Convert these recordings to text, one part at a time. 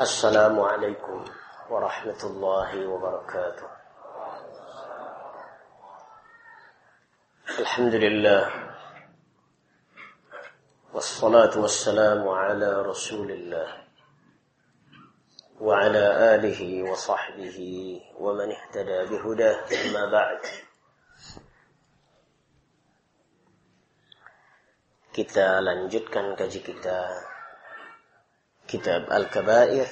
السلام عليكم ورحمة الله وبركاته. الحمد لله والصلاة والسلام على رسول الله وعلى آله وصحبه ومن اهتدى بهداه. أما بعد kita lanjutkan kaji kita kitab Al-Kabair.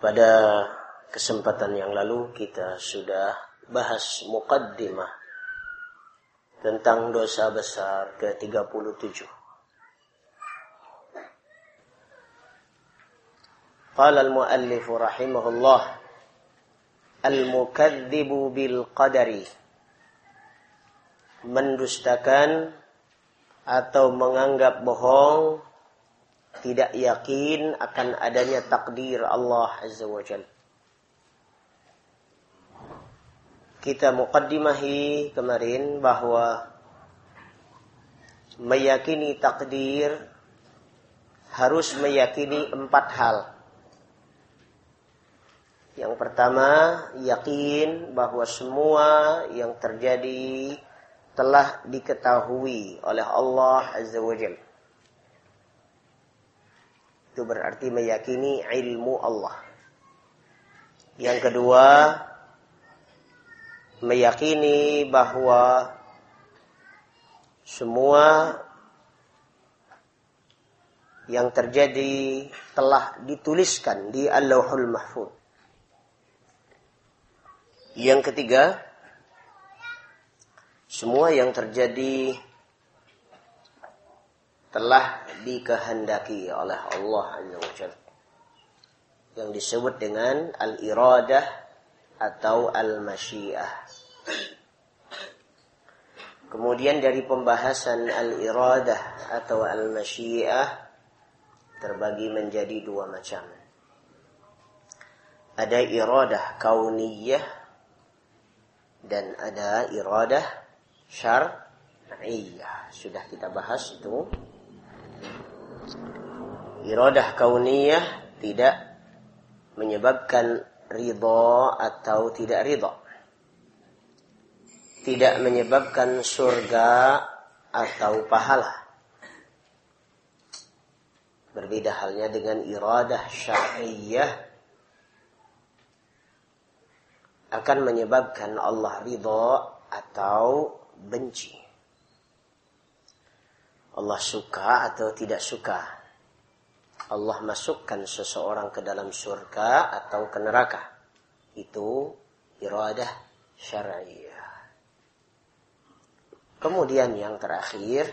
Pada kesempatan yang lalu kita sudah bahas muqaddimah tentang dosa besar ke-37. Qala al-muallif rahimahullah al-mukadzibu bil qadari mendustakan atau menganggap bohong tidak yakin akan adanya takdir Allah Azza wa Jal. Kita muqaddimahi kemarin bahwa meyakini takdir harus meyakini empat hal. Yang pertama, yakin bahwa semua yang terjadi telah diketahui oleh Allah Azza wa Jalla. Itu berarti meyakini ilmu Allah. Yang kedua, meyakini bahwa semua yang terjadi telah dituliskan di Allahul Mahfud. Yang ketiga, semua yang terjadi telah dikehendaki oleh Allah Azza wa. Yang disebut dengan al-iradah atau al-masyiah. Kemudian dari pembahasan al-iradah atau al-masyiah terbagi menjadi dua macam. Ada iradah kauniyah dan ada iradah syar'iyah. Sudah kita bahas itu. Iradah kauniyah tidak menyebabkan ridha atau tidak ridha. Tidak menyebabkan surga atau pahala. Berbeda halnya dengan iradah syar'iyah akan menyebabkan Allah ridha atau benci. Allah suka atau tidak suka. Allah masukkan seseorang ke dalam surga atau ke neraka. Itu iradah syariah. Kemudian yang terakhir,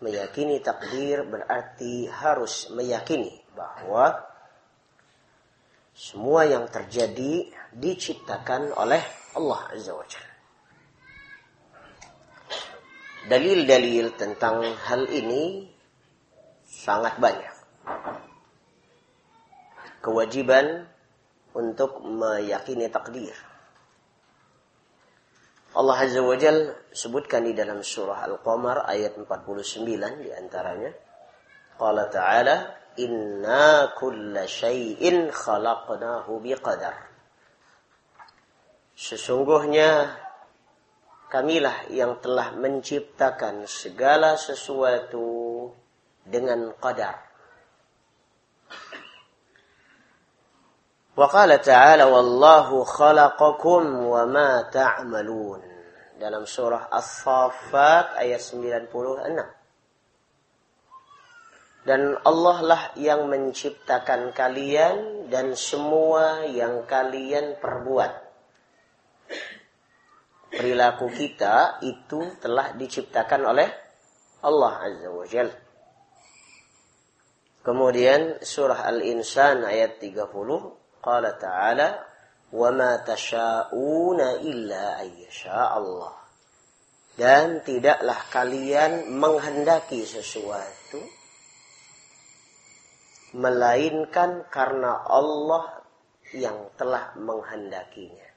meyakini takdir berarti harus meyakini bahwa semua yang terjadi diciptakan oleh Allah Azza wa Jalla. Dalil-dalil tentang hal ini sangat banyak. Kewajiban untuk meyakini takdir. Allah Azza wa Jal sebutkan di dalam surah Al-Qamar ayat 49 di antaranya. Qala ta'ala, Inna kulla syai'in khalaqnahu biqadar. Sesungguhnya kamilah yang telah menciptakan segala sesuatu dengan qadar. Wa qala ta'ala wallahu khalaqakum wa ma ta'malun. Dalam surah As-Saffat ayat 96. Dan Allah lah yang menciptakan kalian dan semua yang kalian perbuat perilaku kita itu telah diciptakan oleh Allah Azza wa Jal. Kemudian surah Al-Insan ayat 30 qala ta'ala wa ma tasha'una illa ayyasha Allah. Dan tidaklah kalian menghendaki sesuatu melainkan karena Allah yang telah menghendakinya.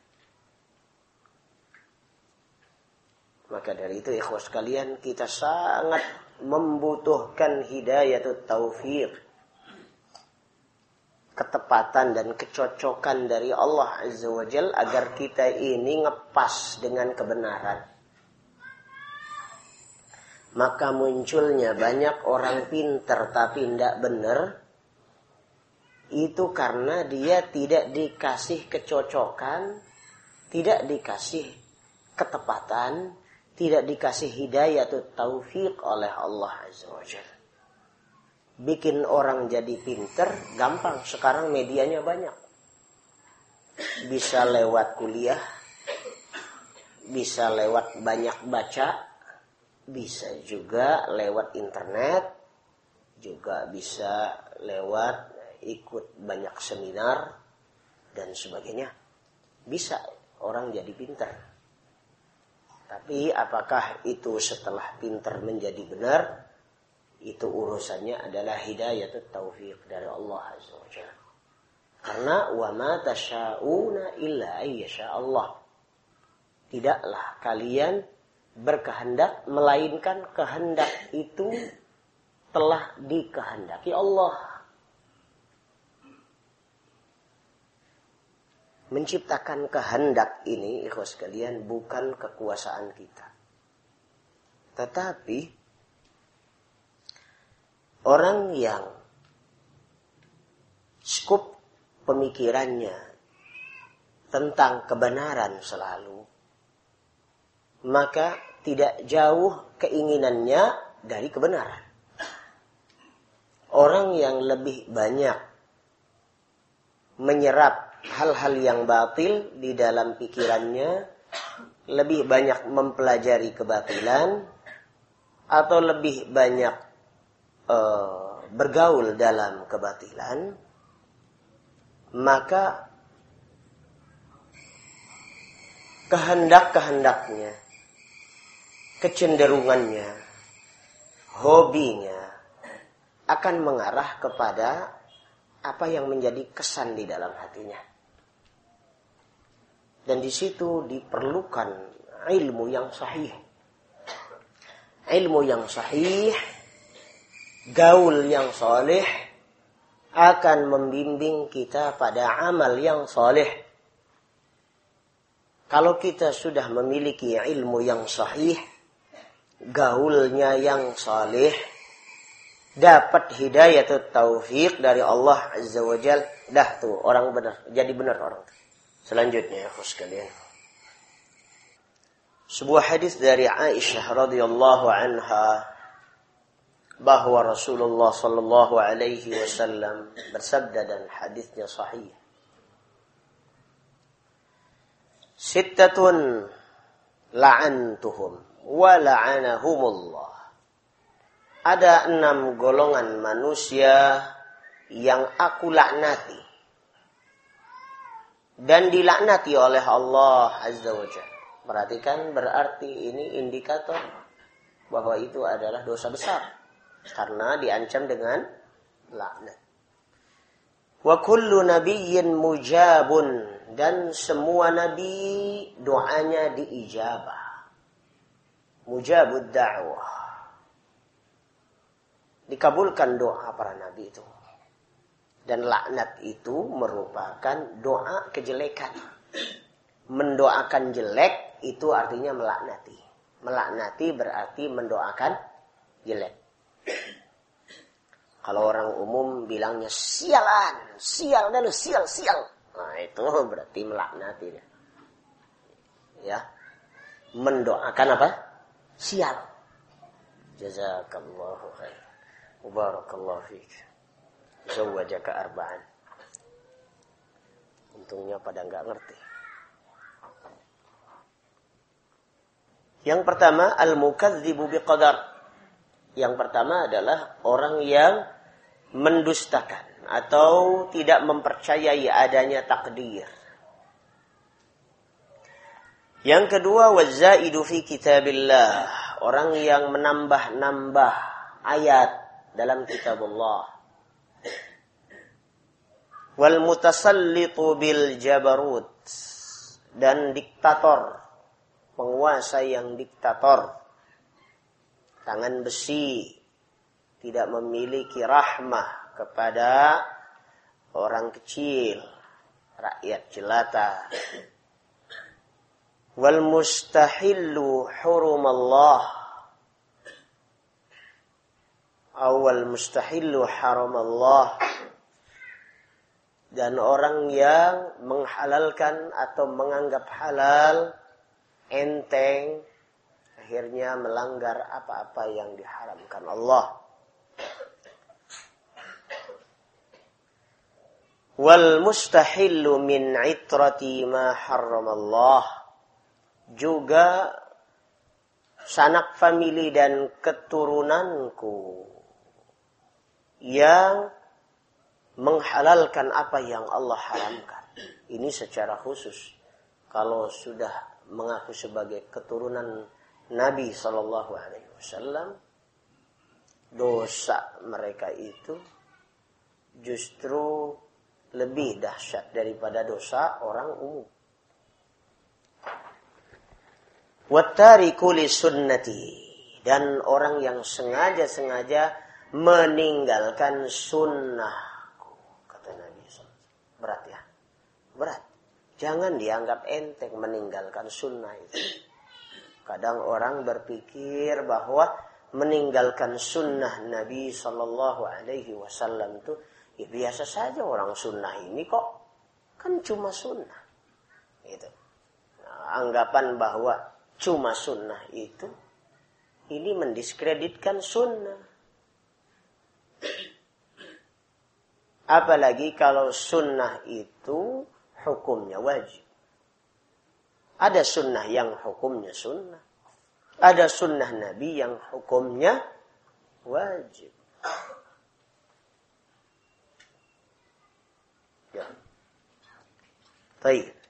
Maka dari itu ikhwas kalian kita sangat membutuhkan hidayah atau taufik. ketepatan dan kecocokan dari Allah Azza wa Jal agar kita ini ngepas dengan kebenaran. Maka munculnya banyak orang pinter tapi tidak benar. Itu karena dia tidak dikasih kecocokan, tidak dikasih ketepatan, tidak dikasih hidayah atau taufik oleh Allah Azza wa bikin orang jadi pinter gampang. Sekarang medianya banyak. Bisa lewat kuliah bisa lewat banyak baca bisa juga lewat internet juga bisa lewat ikut banyak seminar dan sebagainya. Bisa orang jadi pinter tapi apakah itu setelah pinter menjadi benar itu urusannya adalah hidayah taufik dari Allah Azza wa Jalla. Karena wa ma illa ayyasha Allah. Tidaklah kalian berkehendak melainkan kehendak itu telah dikehendaki Allah. Menciptakan kehendak ini, ikhwas kalian, bukan kekuasaan kita. Tetapi orang yang skup pemikirannya tentang kebenaran selalu, maka tidak jauh keinginannya dari kebenaran. Orang yang lebih banyak menyerap hal-hal yang batil di dalam pikirannya, lebih banyak mempelajari kebatilan, atau lebih banyak uh, bergaul dalam kebatilan, maka kehendak-kehendaknya, kecenderungannya, hobinya akan mengarah kepada apa yang menjadi kesan di dalam hatinya. Dan di situ diperlukan ilmu yang sahih. Ilmu yang sahih gaul yang soleh akan membimbing kita pada amal yang soleh. Kalau kita sudah memiliki ilmu yang sahih, gaulnya yang soleh, dapat hidayah atau taufik dari Allah Azza wa dah tuh orang benar, jadi benar orang. Selanjutnya ya sekalian. Sebuah hadis dari Aisyah radhiyallahu anha bahwa Rasulullah Sallallahu Alaihi Wasallam bersabda dan hadisnya sahih. Sittatun la'antuhum wa la'anahumullah. Ada enam golongan manusia yang aku laknati dan dilaknati oleh Allah Azza wa Jalla. Perhatikan berarti ini indikator bahwa itu adalah dosa besar karena diancam dengan laknat. Wa kullu nabiyyin mujabun dan semua nabi doanya diijabah. Mujabud da'wah. Dikabulkan doa para nabi itu. Dan laknat itu merupakan doa kejelekan. Mendoakan jelek itu artinya melaknati. Melaknati berarti mendoakan jelek. Kalau orang umum bilangnya sialan, sial dan sial, sial. Nah itu berarti melaknati. Ya. Mendoakan apa? Sial. Jazakallahu khair. Barakallahu fiik. Zawajaka arba'an. Untungnya pada nggak ngerti. Yang pertama, al-mukadzibu biqadar. Yang pertama adalah orang yang mendustakan atau tidak mempercayai adanya takdir. Yang kedua, wazaidu fi kitabillah. Orang yang menambah-nambah ayat dalam kitab Allah. Wal mutasallitu bil jabarut. Dan diktator. Penguasa yang diktator tangan besi tidak memiliki rahmah kepada orang kecil, rakyat jelata. Wal mustahillu hurum Allah. Awal mustahillu haram Allah. Dan orang yang menghalalkan atau menganggap halal enteng akhirnya melanggar apa-apa yang diharamkan Allah. Wal mustahillu min itrati ma Allah. Juga sanak famili dan keturunanku yang menghalalkan apa yang Allah haramkan. Ini secara khusus. Kalau sudah mengaku sebagai keturunan Nabi Shallallahu Alaihi Wasallam, dosa mereka itu justru lebih dahsyat daripada dosa orang umum. Wattariku sunnati dan orang yang sengaja-sengaja meninggalkan sunnahku kata Nabi berat ya berat jangan dianggap enteng meninggalkan sunnah itu kadang orang berpikir bahwa meninggalkan sunnah Nabi Shallallahu Alaihi Wasallam itu Ya biasa saja orang sunnah ini kok kan cuma sunnah. Gitu. Nah, anggapan bahwa cuma sunnah itu ini mendiskreditkan sunnah. Apalagi kalau sunnah itu hukumnya wajib. Ada sunnah yang hukumnya sunnah. Ada sunnah Nabi yang hukumnya wajib. Ya. Baik.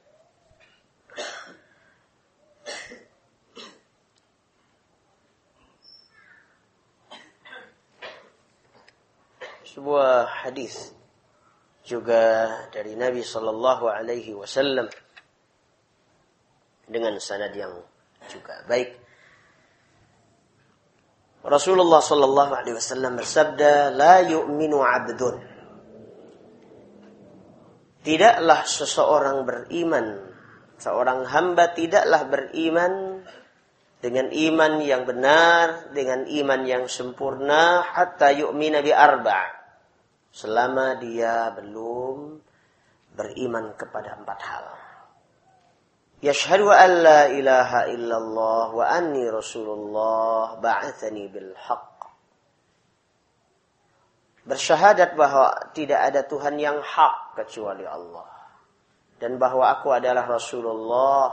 sebuah hadis juga dari Nabi Shallallahu Alaihi Wasallam dengan sanad yang juga baik. Rasulullah Shallallahu Alaihi Wasallam bersabda, "La yu'minu 'abdun Tidaklah seseorang beriman, seorang hamba tidaklah beriman dengan iman yang benar, dengan iman yang sempurna, hatta yu'mina bi arba' selama dia belum beriman kepada empat hal. Yashhadu an la ilaha illallah wa anni rasulullah ba'athani bil haqq. Bersyahadat bahwa tidak ada Tuhan yang hak kecuali Allah. Dan bahwa aku adalah Rasulullah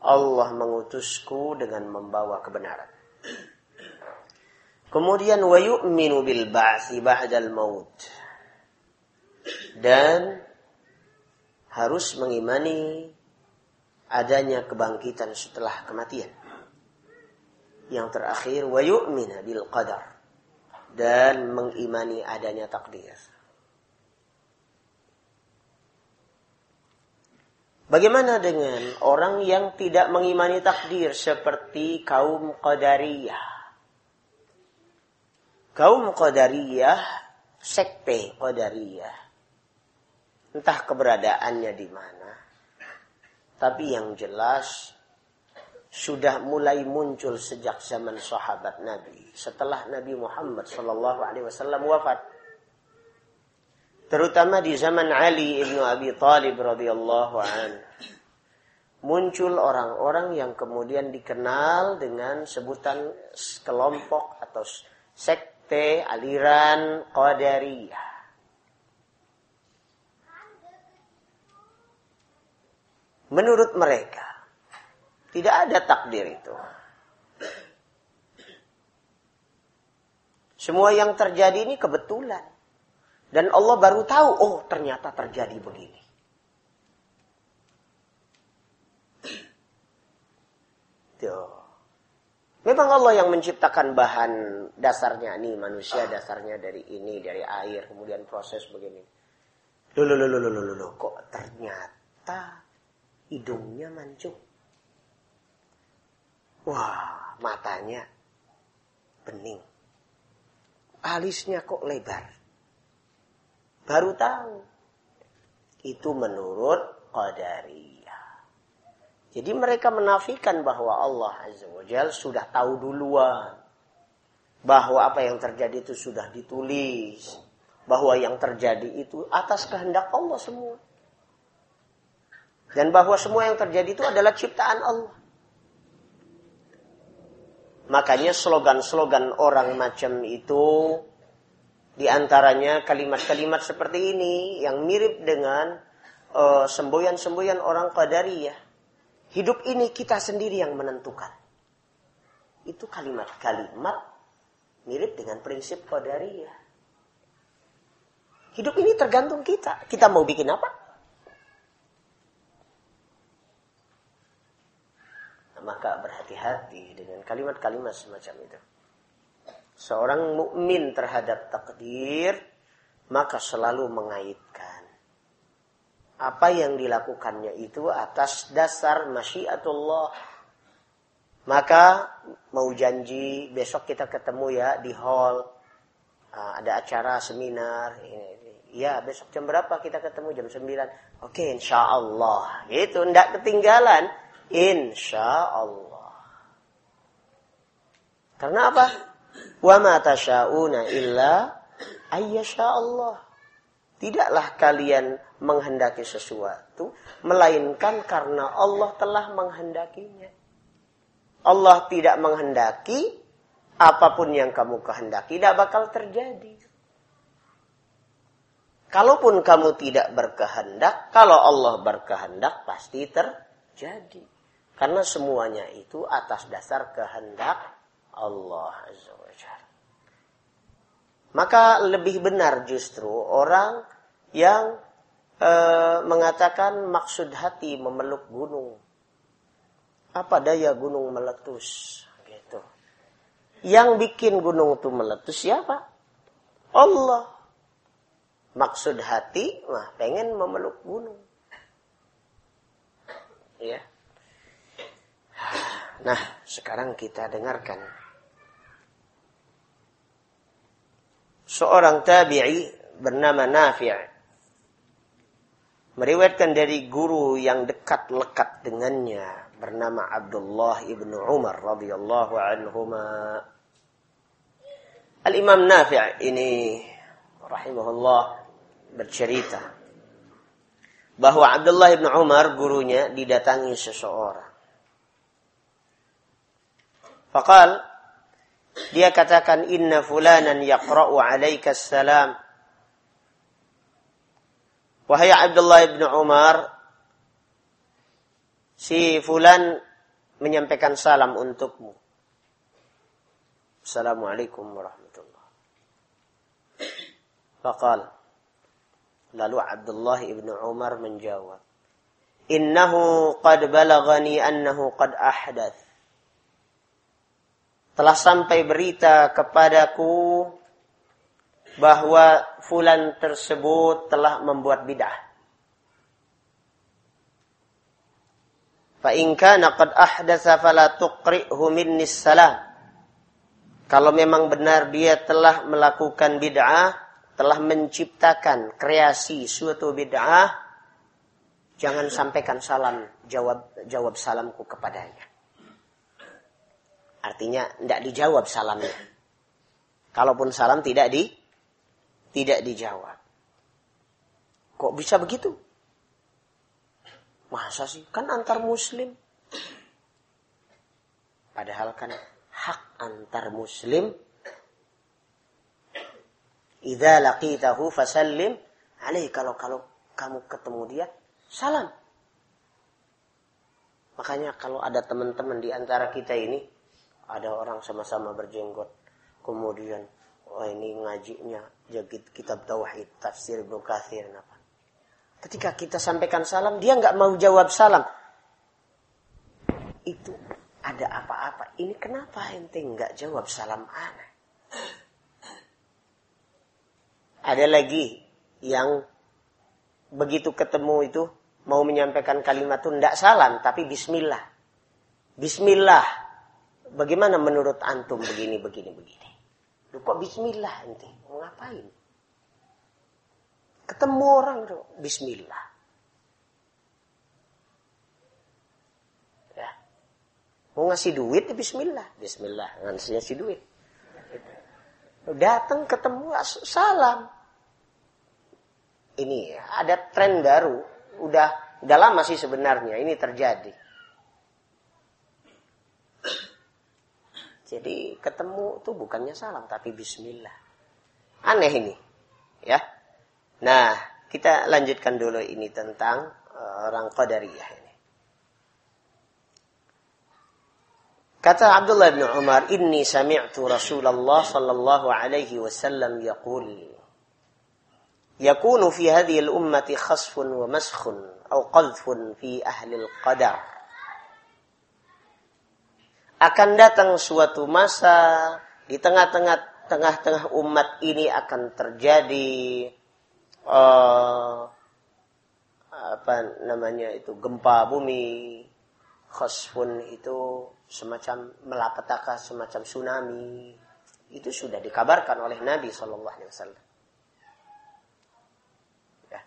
Allah mengutusku dengan membawa kebenaran kemudian wa yu'minu bil ba'si ba'dal maut dan harus mengimani adanya kebangkitan setelah kematian yang terakhir wa yu'mina bil qadar dan mengimani adanya takdir. Bagaimana dengan orang yang tidak mengimani takdir seperti kaum Qadariyah? Kaum Qadariyah, sekte Qadariyah. Entah keberadaannya di mana. Tapi yang jelas sudah mulai muncul sejak zaman sahabat Nabi setelah Nabi Muhammad Shallallahu Alaihi Wasallam wafat terutama di zaman Ali ibnu Abi Talib radhiyallahu an muncul orang-orang yang kemudian dikenal dengan sebutan kelompok atau sekte aliran Qadariyah menurut mereka tidak ada takdir itu. Semua yang terjadi ini kebetulan. Dan Allah baru tahu, oh ternyata terjadi begini. Tuh. Memang Allah yang menciptakan bahan dasarnya nih manusia dasarnya dari ini dari air kemudian proses begini. Loh, loh, loh, loh, loh, loh, kok ternyata hidungnya mancung. Wah, matanya bening. Alisnya kok lebar. Baru tahu. Itu menurut Qadariyah. Jadi mereka menafikan bahwa Allah Azza wa Jal sudah tahu duluan. Bahwa apa yang terjadi itu sudah ditulis. Bahwa yang terjadi itu atas kehendak Allah semua. Dan bahwa semua yang terjadi itu adalah ciptaan Allah. Makanya slogan-slogan orang macam itu di antaranya kalimat-kalimat seperti ini yang mirip dengan uh, semboyan-semboyan orang Qadariyah. Hidup ini kita sendiri yang menentukan. Itu kalimat-kalimat mirip dengan prinsip Qadariyah. Hidup ini tergantung kita. Kita mau bikin apa? maka berhati-hati dengan kalimat-kalimat semacam itu. Seorang mukmin terhadap takdir maka selalu mengaitkan apa yang dilakukannya itu atas dasar masyiatullah. Maka mau janji besok kita ketemu ya di hall ah, ada acara seminar Ya besok jam berapa kita ketemu jam 9 Oke insya Allah Itu tidak ketinggalan Insya Allah. Karena apa? Wa ma illa ayyasha Allah. Tidaklah kalian menghendaki sesuatu melainkan karena Allah telah menghendakinya. Allah tidak menghendaki apa pun yang kamu kehendaki tidak bakal terjadi. Kalaupun kamu tidak berkehendak, kalau Allah berkehendak pasti terjadi. Karena semuanya itu atas dasar kehendak Allah Azza wa Maka lebih benar justru orang yang e, mengatakan maksud hati memeluk gunung. Apa daya gunung meletus? Gitu. Yang bikin gunung itu meletus siapa? Allah. Maksud hati, mah pengen memeluk gunung. Ya. Nah, sekarang kita dengarkan. Seorang tabi'i bernama Nafi' meriwayatkan dari guru yang dekat lekat dengannya bernama Abdullah ibnu Umar radhiyallahu anhuma. Al Imam Nafi' ini rahimahullah bercerita bahwa Abdullah ibnu Umar gurunya didatangi seseorang Fakal dia katakan inna fulanan yaqra'u 'alaika salam. Wahai Abdullah bin Umar, si fulan menyampaikan salam untukmu. Assalamualaikum warahmatullahi Fakal. Lalu Abdullah ibn Umar menjawab. Innahu qad balagani annahu qad ahdath telah sampai berita kepadaku bahwa fulan tersebut telah membuat bid'ah. Fa in kana qad ahdatsa fala tuqri'hu minni salam. Kalau memang benar dia telah melakukan bid'ah, telah menciptakan kreasi suatu bid'ah, jangan sampaikan salam jawab jawab salamku kepadanya. Artinya tidak dijawab salamnya. Kalaupun salam tidak di tidak dijawab. Kok bisa begitu? Masa sih? Kan antar muslim. Padahal kan hak antar muslim. Idza laqitahu fasallim alaihi kalau kalau kamu ketemu dia salam. Makanya kalau ada teman-teman di antara kita ini ada orang sama-sama berjenggot kemudian oh ini ngajinya jadi kitab tauhid tafsir Ibnu Katsir apa ketika kita sampaikan salam dia nggak mau jawab salam. Itu ada apa-apa. Ini kenapa ente nggak jawab salam aneh? Ada lagi yang begitu ketemu itu mau menyampaikan kalimat itu tidak salam tapi bismillah. Bismillah. Bagaimana menurut antum begini, begini, begini? Lu kok bismillah ente? Mau ngapain? ketemu orang tuh, bismillah. Ya. Mau ngasih duit, ya bismillah. Bismillah, ngasih, ngasih duit. Datang ketemu, salam. Ini ada tren baru. Udah, udah lama sih sebenarnya ini terjadi. Jadi ketemu tuh bukannya salam tapi bismillah. Aneh ini. Ya. Nah, kita lanjutkan dulu ini tentang uh, orang Qadariyah ini. Kata Abdullah bin Umar, "Inni sami'tu Rasulullah sallallahu alaihi wasallam yaqul" يكون في هذه الأمة خصف ومسخ أو قذف في أهل القدر akan datang suatu masa di tengah-tengah tengah-tengah umat ini akan terjadi uh, apa namanya itu gempa bumi khosfun itu semacam melapetaka semacam tsunami itu sudah dikabarkan oleh Nabi Shallallahu Alaihi Wasallam. Ya.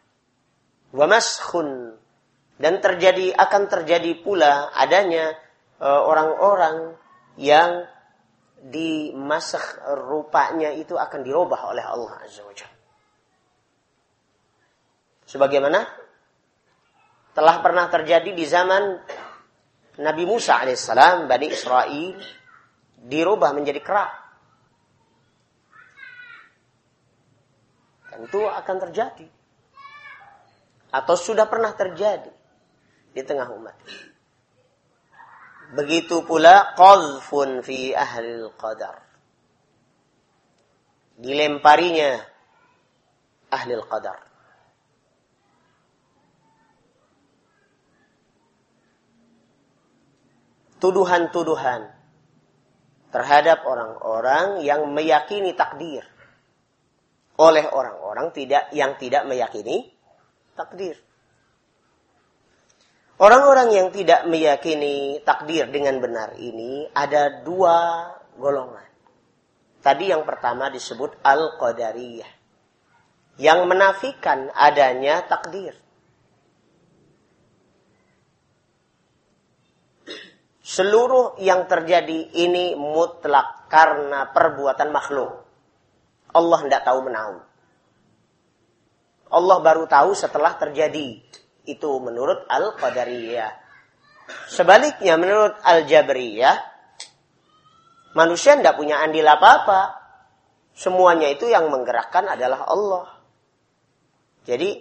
Dan terjadi akan terjadi pula adanya orang-orang uh, yang di masa rupanya itu akan dirubah oleh Allah Azza wa. Sebagaimana telah pernah terjadi di zaman Nabi Musa alaihissalam, Bani Israel dirubah menjadi kera. Tentu akan terjadi. Atau sudah pernah terjadi di tengah umat. Begitu pula qadhfun fi ahli qadar. Dilemparinya ahli qadar. Tuduhan-tuduhan terhadap orang-orang yang meyakini takdir oleh orang-orang tidak yang tidak meyakini takdir. Orang-orang yang tidak meyakini takdir dengan benar ini ada dua golongan. Tadi yang pertama disebut Al-Qadariyah. Yang menafikan adanya takdir. Seluruh yang terjadi ini mutlak karena perbuatan makhluk. Allah tidak tahu menahu. Allah baru tahu setelah terjadi. Itu menurut Al-Qadariyah. Sebaliknya menurut Al-Jabriyah, manusia tidak punya andil apa-apa. Semuanya itu yang menggerakkan adalah Allah. Jadi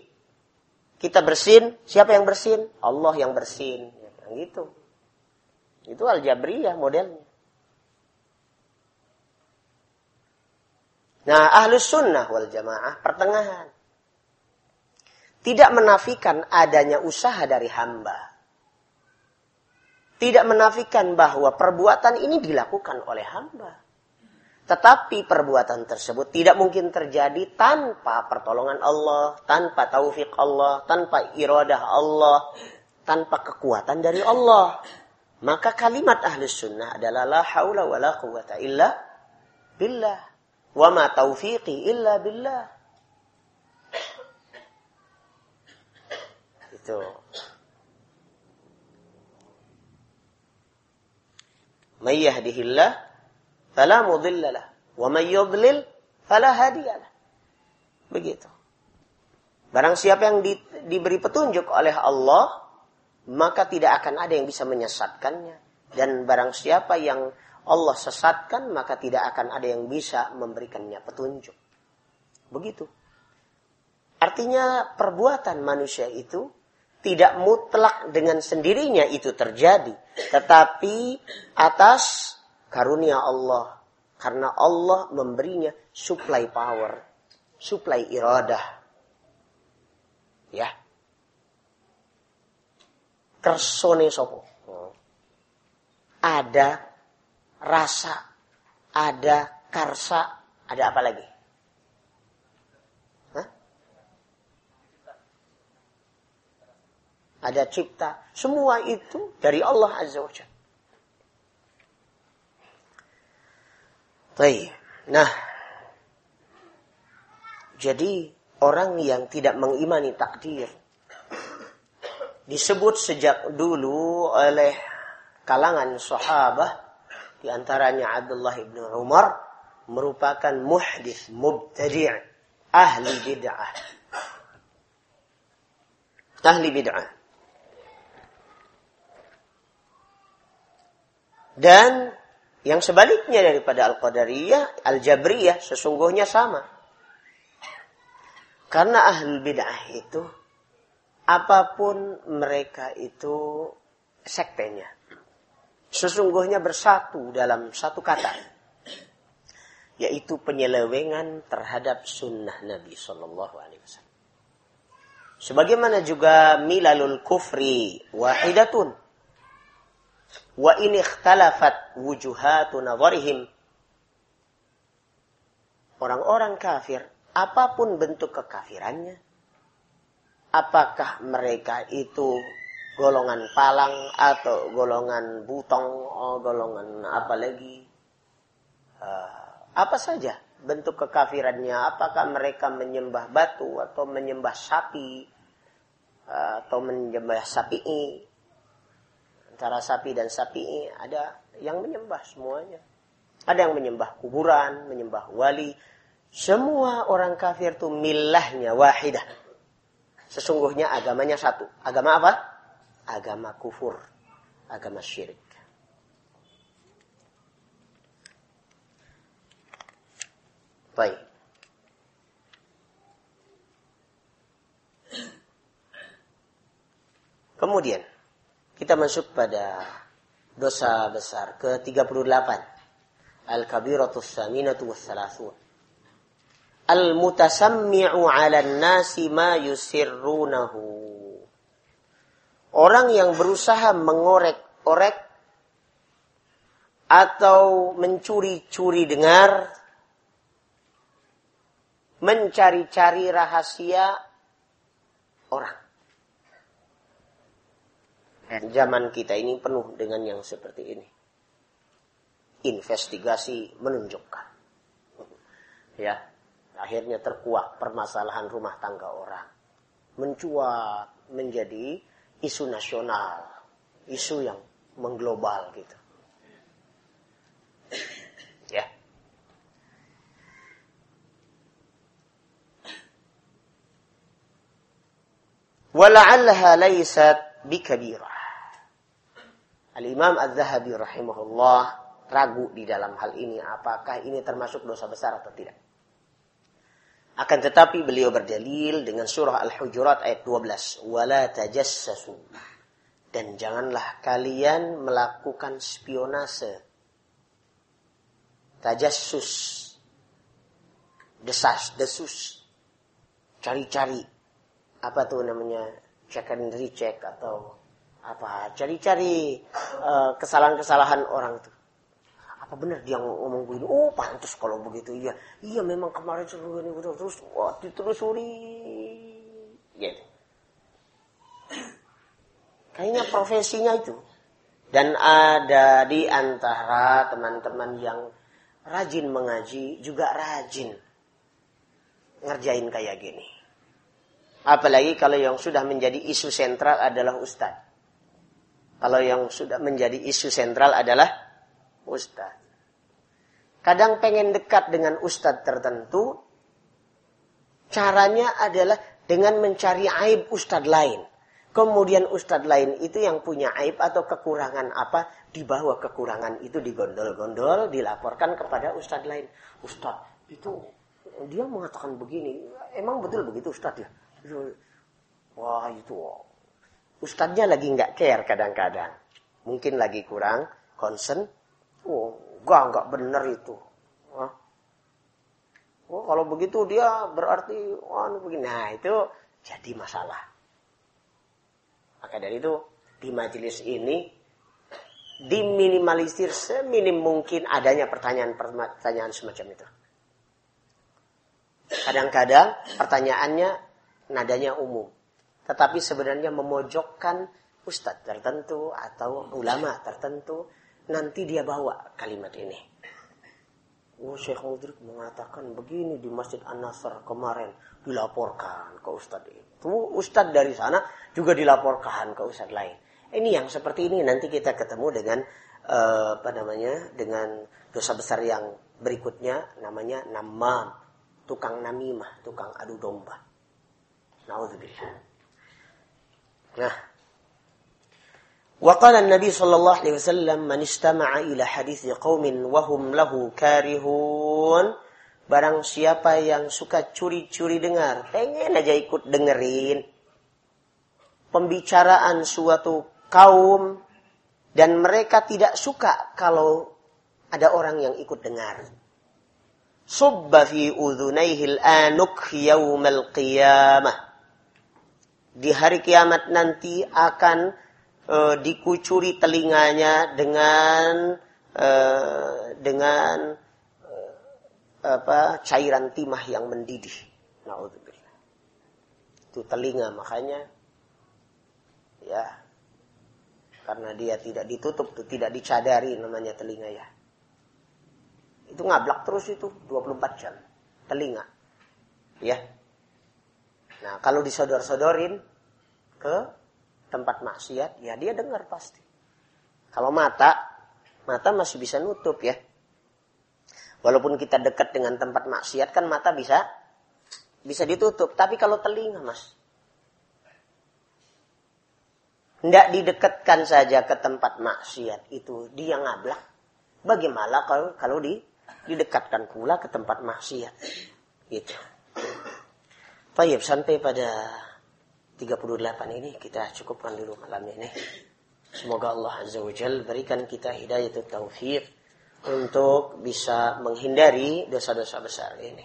kita bersin, siapa yang bersin? Allah yang bersin. Ya, gitu. Itu Al-Jabriyah modelnya. Nah, ahlus sunnah wal jamaah pertengahan tidak menafikan adanya usaha dari hamba. Tidak menafikan bahwa perbuatan ini dilakukan oleh hamba. Tetapi perbuatan tersebut tidak mungkin terjadi tanpa pertolongan Allah, tanpa taufik Allah, tanpa iradah Allah, tanpa kekuatan dari Allah. Maka kalimat ahli sunnah adalah la haula wa la quwata illa billah. Wa ma taufiqi illa billah. Itu. May yahdihillah fala mudhillalah wa may yudlil fala hadiyalah. Begitu. Barang siapa yang di, diberi petunjuk oleh Allah, maka tidak akan ada yang bisa menyesatkannya. Dan barang siapa yang Allah sesatkan, maka tidak akan ada yang bisa memberikannya petunjuk. Begitu. Artinya perbuatan manusia itu tidak mutlak dengan sendirinya itu terjadi. Tetapi atas karunia Allah. Karena Allah memberinya supply power. Supply iradah. Ya. Kersone sopo. Ada rasa. Ada karsa. Ada apa lagi? Ada cipta. Semua itu dari Allah Azza wa Jalla. Nah, jadi orang yang tidak mengimani takdir disebut sejak dulu oleh kalangan sahabat di antaranya Abdullah ibn Umar merupakan muhdis mubtadi' ahli bid'ah ahli bid'ah dan yang sebaliknya daripada Al-Qadariyah, Al-Jabriyah sesungguhnya sama. Karena ahli bid'ah itu apa pun mereka itu sektenya. Sesungguhnya bersatu dalam satu kata. Yaitu penyelewengan terhadap sunnah Nabi Sallallahu Alaihi Wasallam. Sebagaimana juga milalul kufri wahidatun. Wa ini ikhtalafat wujuhatu nazarihim. Orang-orang kafir, apa pun bentuk kekafirannya, apakah mereka itu golongan palang atau golongan butong, oh, golongan apa lagi, uh, apa saja bentuk kekafirannya, apakah mereka menyembah batu atau menyembah sapi uh, atau menyembah sapi antara sapi dan sapi ada yang menyembah semuanya. Ada yang menyembah kuburan, menyembah wali. Semua orang kafir itu milahnya wahidah Sesungguhnya agamanya satu. Agama apa? Agama kufur. Agama syirik. Baik. Kemudian kita masuk pada dosa besar ke-38. Al-kabiratus saminatu wassalasun al-mutasammi'u 'ala nasi ma yusirrunahu. Orang yang berusaha mengorek-orek atau mencuri-curi dengar, mencari-cari rahasia orang. Dan zaman kita ini penuh dengan yang seperti ini. Investigasi menunjukkan. Ya, akhirnya terkuak permasalahan rumah tangga orang. Mencuat menjadi isu nasional, isu yang mengglobal gitu. Ya. Wala'allaha laysat bikabirah. Al-Imam Az-Zahabi rahimahullah ragu di dalam hal ini apakah ini termasuk dosa besar atau tidak. Akan tetapi beliau berdalil dengan surah Al-Hujurat ayat 12. Wala tajassasu. Dan janganlah kalian melakukan spionase. Tajassus. Desas, desus. Cari-cari. Apa tuh namanya? Check and recheck atau apa? Cari-cari uh, kesalahan-kesalahan orang tuh apa benar dia ngomong begini oh pantas kalau begitu. Iya iya memang kemarin ini terus wah ditelusuri. Gitu kayaknya profesinya itu. Dan ada di antara teman-teman yang rajin mengaji juga rajin ngerjain kayak gini. Apalagi kalau yang sudah menjadi isu sentral adalah ustadz kalau yang sudah menjadi isu sentral adalah ustaz. Kadang pengen dekat dengan ustadz tertentu, caranya adalah dengan mencari aib ustadz lain. Kemudian ustadz lain itu yang punya aib atau kekurangan apa, dibawa kekurangan itu digondol-gondol, dilaporkan kepada ustadz lain. Ustadz, itu dia mengatakan begini, emang betul begitu ustadz ya? Wah itu, ustadznya lagi nggak care kadang-kadang. Mungkin lagi kurang concern, Oh, enggak, enggak benar itu. Oh, kalau begitu dia berarti wah begini. Nah, itu jadi masalah. Maka dari itu di majelis ini diminimalisir seminim mungkin adanya pertanyaan-pertanyaan semacam itu. Kadang-kadang pertanyaannya nadanya umum. Tetapi sebenarnya memojokkan ustadz tertentu atau ulama tertentu nanti dia bawa kalimat ini. Oh Syekh Mudrik mengatakan begini di Masjid An-Nasr kemarin dilaporkan ke Ustadz itu. Ustadz dari sana juga dilaporkan ke Ustadz lain. Ini yang seperti ini nanti kita ketemu dengan uh, apa namanya dengan dosa besar yang berikutnya namanya namam, tukang namimah, tukang adu domba. Nauzubillah. Nah, وقال النبي صلى الله عليه وسلم من استمع إلى حديث قوم وهم له كارهون Barang siapa yang suka curi-curi dengar, pengen aja ikut dengerin pembicaraan suatu kaum dan mereka tidak suka kalau ada orang yang ikut dengar. Subba fi udhunayhil anuk yawmal qiyamah. Di hari kiamat nanti akan e, dikucuri telinganya dengan e, dengan e, apa cairan timah yang mendidih. Nauzubillah. Itu telinga makanya ya karena dia tidak ditutup tuh tidak dicadari namanya telinga ya itu ngablak terus itu 24 jam telinga ya nah kalau disodor-sodorin ke tempat maksiat, ya dia dengar pasti. Kalau mata, mata masih bisa nutup ya. Walaupun kita dekat dengan tempat maksiat kan mata bisa bisa ditutup. Tapi kalau telinga mas, tidak didekatkan saja ke tempat maksiat itu dia ngablak. Bagaimana kalau kalau di didekatkan pula ke tempat maksiat? Gitu. Baik, sampai pada 38 ini kita cukupkan dulu malam ini. Semoga Allah Azza wa Jal berikan kita hidayah taufik untuk bisa menghindari dosa-dosa besar ini.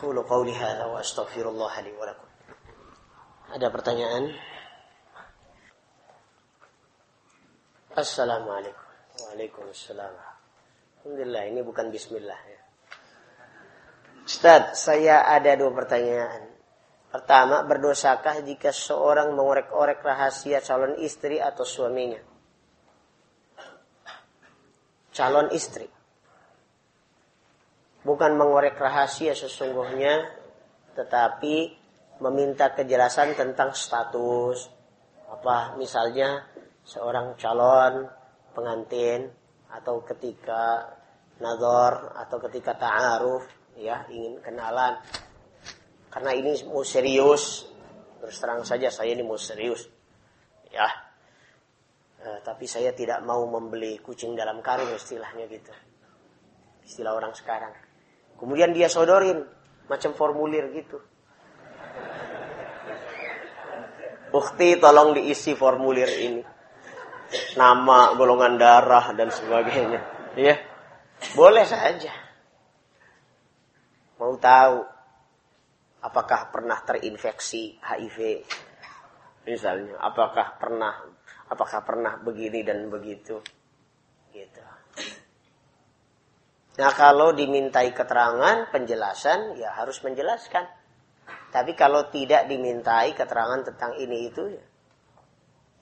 Qulu qawli hadha wa astaghfirullah li wa lakum. Ada pertanyaan? Assalamualaikum. Waalaikumsalam. Alhamdulillah ini bukan bismillah ya. Ustaz, saya ada dua pertanyaan. Pertama, berdosakah jika seorang mengorek-orek rahasia calon istri atau suaminya? Calon istri. Bukan mengorek rahasia sesungguhnya, tetapi meminta kejelasan tentang status. Apa misalnya seorang calon pengantin atau ketika nazar atau ketika ta'aruf ya ingin kenalan karena ini mau serius. Terus terang saja saya ini mau serius. Ya. E, tapi saya tidak mau membeli kucing dalam karung istilahnya gitu. Istilah orang sekarang. Kemudian dia sodorin macam formulir gitu. Bukti tolong diisi formulir ini. Nama, golongan darah dan sebagainya. Ya. Boleh saja. Mau tahu apakah pernah terinfeksi HIV misalnya apakah pernah apakah pernah begini dan begitu? Gitu. Nah kalau dimintai keterangan penjelasan ya harus menjelaskan. Tapi kalau tidak dimintai keterangan tentang ini itu ya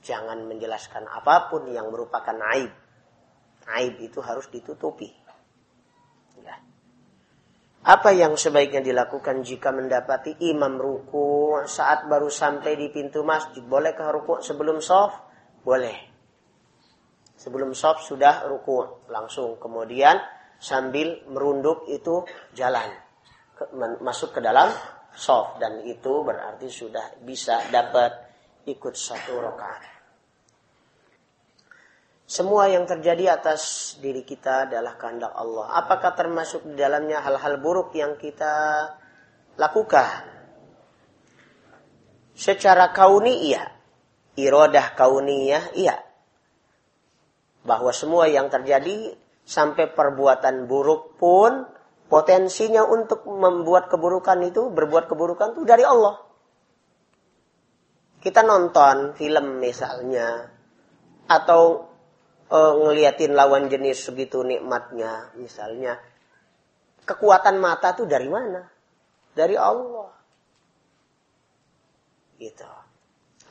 jangan menjelaskan apa pun yang merupakan aib. Aib itu harus ditutupi apa yang sebaiknya dilakukan jika mendapati imam ruku saat baru sampai di pintu masjid? Bolehkah ruku sebelum soft? Boleh. Sebelum soft sudah ruku langsung. Kemudian sambil merunduk itu jalan. Masuk ke dalam soft. Dan itu berarti sudah bisa dapat ikut satu rakaat. Semua yang terjadi atas diri kita adalah kehendak Allah. Apakah termasuk di dalamnya hal-hal buruk yang kita lakukan? Secara kauni iya. Irodah kauniyah iya. Bahwa semua yang terjadi sampai perbuatan buruk pun potensinya untuk membuat keburukan itu, berbuat keburukan itu dari Allah. Kita nonton film misalnya, atau uh, ngeliatin lawan jenis segitu nikmatnya. Misalnya kekuatan mata tuh dari mana? Dari Allah. Gitu.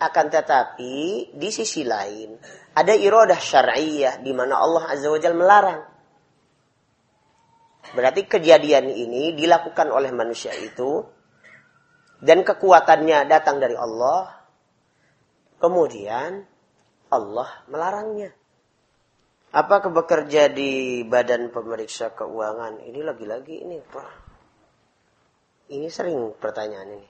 Akan tetapi di sisi lain ada iradah syar'iyah di mana Allah azza wajalla melarang. Berarti kejadian ini dilakukan oleh manusia itu dan kekuatannya datang dari Allah. Kemudian Allah melarangnya. Apakah bekerja di badan pemeriksa keuangan? Ini lagi-lagi ini. Ini sering pertanyaan ini.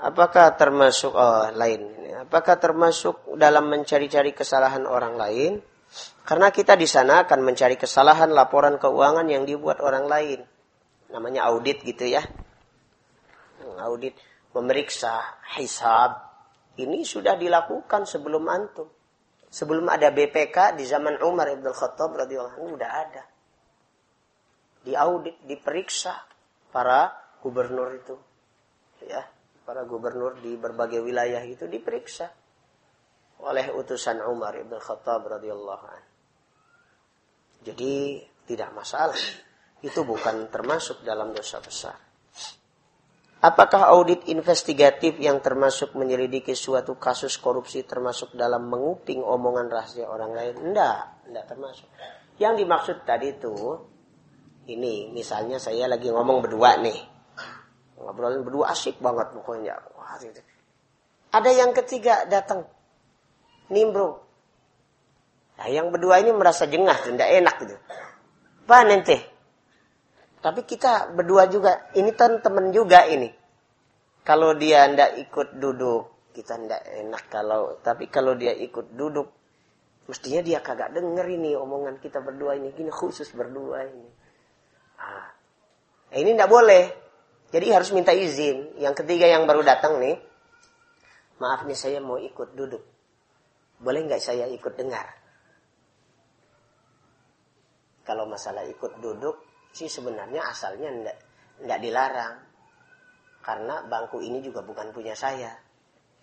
Apakah termasuk oh, lain? Apakah termasuk dalam mencari-cari kesalahan orang lain? Karena kita di sana akan mencari kesalahan laporan keuangan yang dibuat orang lain. Namanya audit gitu ya. Audit memeriksa hisab. Ini sudah dilakukan sebelum antum. Sebelum ada BPK di zaman Umar Ibn Khattab radhiyallahu anhu udah ada. Diaudit, diperiksa para gubernur itu. Ya, para gubernur di berbagai wilayah itu diperiksa oleh utusan Umar Ibn Khattab radhiyallahu anhu. Jadi tidak masalah. Itu bukan termasuk dalam dosa besar. Apakah audit investigatif yang termasuk menyelidiki suatu kasus korupsi termasuk dalam menguping omongan rahasia orang lain? Tidak, tidak termasuk. Yang dimaksud tadi itu, ini misalnya saya lagi ngomong berdua nih. Ngobrolin berdua asik banget pokoknya. Ada yang ketiga datang, nimbrung. Nah, yang berdua ini merasa jengah, tidak enak gitu. Pak nanti. Tapi kita berdua juga, ini kan teman juga ini. Kalau dia tidak ikut duduk, kita tidak enak kalau. Tapi kalau dia ikut duduk, mestinya dia kagak denger ini omongan kita berdua ini. Gini khusus berdua ini. Nah, ini tidak boleh. Jadi harus minta izin. Yang ketiga yang baru datang nih, maaf nih saya mau ikut duduk. Boleh nggak saya ikut dengar? kalau masalah ikut duduk sih sebenarnya asalnya ndak ndak dilarang. Karena bangku ini juga bukan punya saya.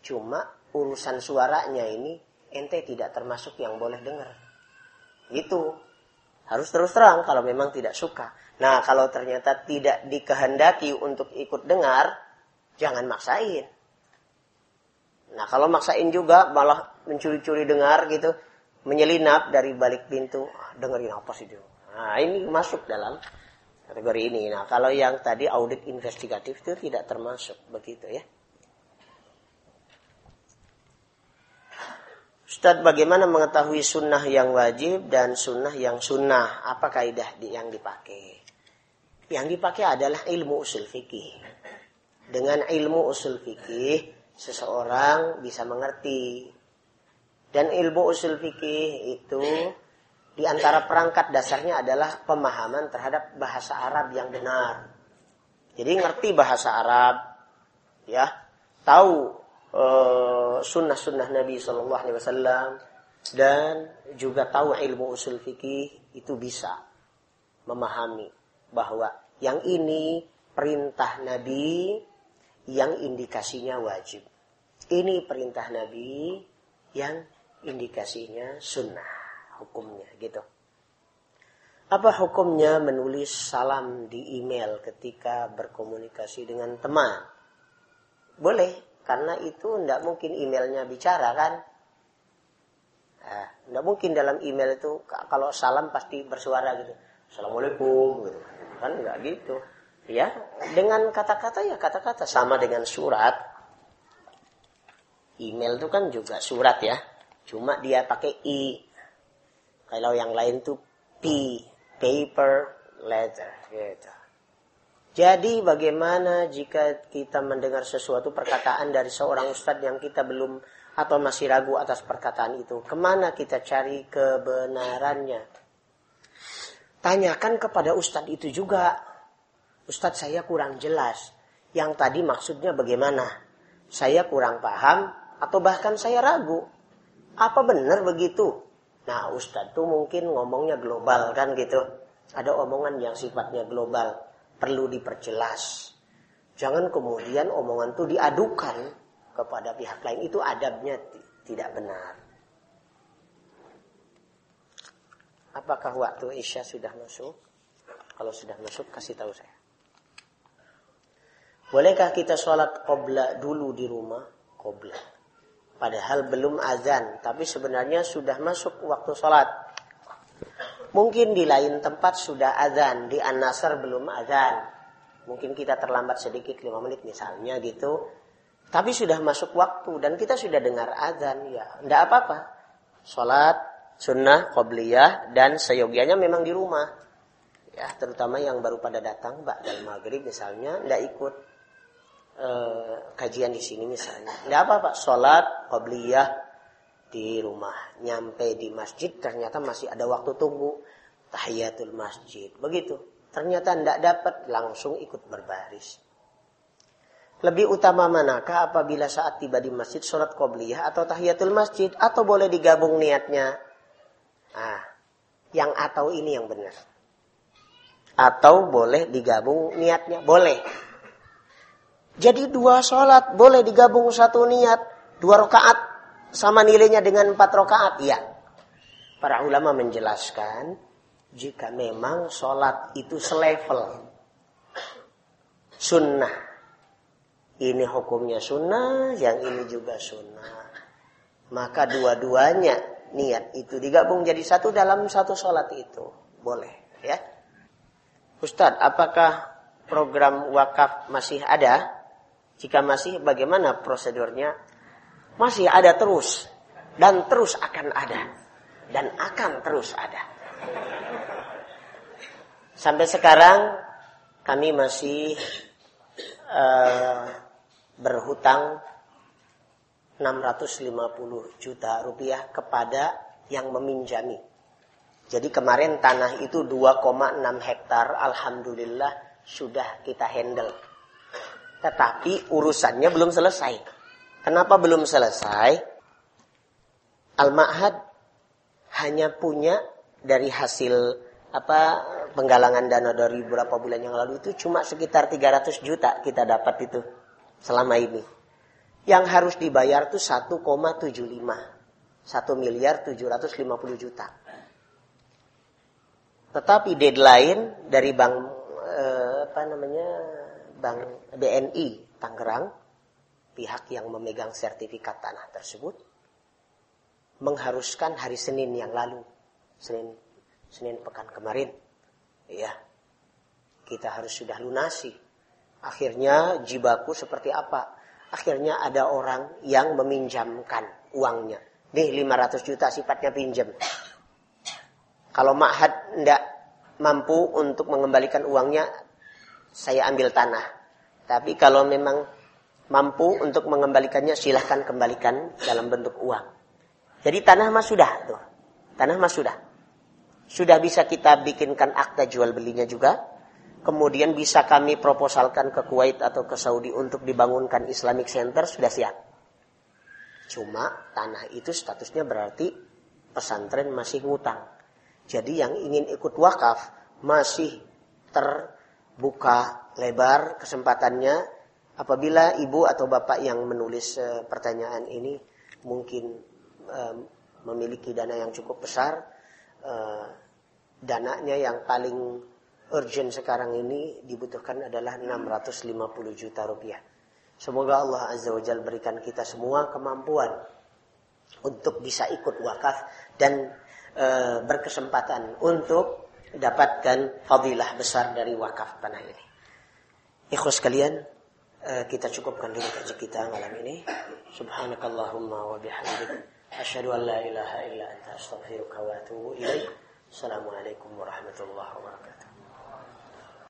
Cuma urusan suaranya ini ente tidak termasuk yang boleh dengar. Itu harus terus terang kalau memang tidak suka. Nah kalau ternyata tidak dikehendaki untuk ikut dengar jangan maksain. Nah kalau maksain juga malah mencuri-curi dengar gitu menyelinap dari balik pintu. Dengerin apa sih dia Nah, ini masuk dalam kategori ini. Nah, kalau yang tadi audit investigatif itu tidak termasuk begitu ya. Ustadz, bagaimana mengetahui sunnah yang wajib dan sunnah yang sunnah? Apa kaidah yang dipakai? Yang dipakai adalah ilmu usul fikih. Dengan ilmu usul fikih, seseorang bisa mengerti. Dan ilmu usul fikih itu di antara perangkat dasarnya adalah pemahaman terhadap bahasa Arab yang benar. Jadi ngerti bahasa Arab, ya, tahu uh, sunnah-sunnah Nabi Shallallahu Alaihi Wasallam dan juga tahu ilmu usul fikih itu bisa memahami bahwa yang ini perintah Nabi yang indikasinya wajib. Ini perintah Nabi yang indikasinya sunnah hukumnya gitu. Apa hukumnya menulis salam di email ketika berkomunikasi dengan teman? Boleh, karena itu tidak mungkin emailnya bicara kan. Nah, tidak mungkin dalam email itu kalau salam pasti bersuara gitu. Assalamualaikum gitu. Kan nggak gitu. Ya, dengan kata-kata ya kata-kata sama dengan surat. Email itu kan juga surat ya. Cuma dia pakai i kalau yang lain tuh P, paper, letter. Gitu. Jadi bagaimana jika kita mendengar sesuatu perkataan dari seorang ustadz yang kita belum atau masih ragu atas perkataan itu. Ke mana kita cari kebenarannya? Tanyakan kepada ustadz itu juga. Ustadz saya kurang jelas. Yang tadi maksudnya bagaimana? Saya kurang paham atau bahkan saya ragu. Apa benar begitu? Nah Ustadz tuh mungkin ngomongnya global kan gitu. Ada omongan yang sifatnya global. Perlu diperjelas. Jangan kemudian omongan tuh diadukan kepada pihak lain. Itu adabnya tidak benar. Apakah waktu Isya sudah masuk? Kalau sudah masuk kasih tahu saya. Bolehkah kita sholat qobla dulu di rumah? Qobla. Padahal belum azan, tapi sebenarnya sudah masuk waktu sholat. Mungkin di lain tempat sudah azan, di An-Nasr belum azan. Mungkin kita terlambat sedikit 5 menit misalnya gitu. Tapi sudah masuk waktu dan kita sudah dengar azan ya. Tidak apa-apa. Salat sunnah, qobliyah dan seyogianya memang di rumah. Ya, terutama yang baru pada datang ba'dal maghrib misalnya tidak ikut eh, kajian di sini misalnya. Tidak apa-apa. Salat qobliyah di rumah. Nyampe di masjid ternyata masih ada waktu tunggu. Tahiyatul masjid. Begitu. Ternyata tidak dapat langsung ikut berbaris. Lebih utama manakah apabila saat tiba di masjid sholat qobliyah atau tahiyatul masjid atau boleh digabung niatnya? Ah, yang atau ini yang benar. Atau boleh digabung niatnya? Boleh. Jadi dua sholat boleh digabung satu niat. Dua rakaat sama nilainya dengan empat rakaat? Iya. Para ulama menjelaskan jika memang sholat itu selevel sunnah. Ini hukumnya sunnah, yang ini juga sunnah. Maka dua-duanya niat itu digabung jadi satu dalam satu sholat itu. Boleh. ya. Ustadz, apakah program wakaf masih ada? Jika masih, bagaimana prosedurnya? masih ada terus dan terus akan ada dan akan terus ada. Sampai sekarang kami masih uh, berhutang 650 juta rupiah kepada yang meminjami. Jadi kemarin tanah itu 2,6 hektar, alhamdulillah sudah kita handle. Tetapi urusannya belum selesai. Kenapa belum selesai? Al-Ma'had hanya punya dari hasil apa penggalangan dana dari beberapa bulan yang lalu itu cuma sekitar 300 juta kita dapat itu selama ini. Yang harus dibayar itu 1,75. 1 miliar 750 juta. Tetapi deadline dari bank eh, apa namanya Bank BNI Tangerang pihak yang memegang sertifikat tanah tersebut mengharuskan hari Senin yang lalu, Senin Senin pekan kemarin. Ya. Kita harus sudah lunasi. Akhirnya jibaku seperti apa? Akhirnya ada orang yang meminjamkan uangnya. Nih 500 juta sifatnya pinjam. Kalau Ma'had tidak mampu untuk mengembalikan uangnya, saya ambil tanah. Tapi kalau memang mampu untuk mengembalikannya silahkan kembalikan dalam bentuk uang. Jadi tanah mas sudah tuh. Tanah mas sudah. Sudah bisa kita bikinkan akta jual belinya juga. Kemudian bisa kami proposalkan ke Kuwait atau ke Saudi untuk dibangunkan Islamic Center sudah siap. Cuma tanah itu statusnya berarti pesantren masih ngutang. Jadi yang ingin ikut wakaf masih terbuka lebar kesempatannya Apabila ibu atau bapak yang menulis uh, pertanyaan ini mungkin uh, memiliki dana yang cukup besar, uh, dananya yang paling urgent sekarang ini dibutuhkan adalah 650 juta rupiah. Semoga Allah Azza wa Jal berikan kita semua kemampuan untuk bisa ikut wakaf dan berkesempatan untuk dapatkan fadilah besar dari wakaf tanah ini. Ikhwas kalian, Eh, kita cukupkan dulu kaji kita malam ini. Subhanakallahumma wa bihamdik asyhadu an la ilaha illa anta astaghfiruka wa atubu ilaik. Assalamualaikum warahmatullahi wabarakatuh.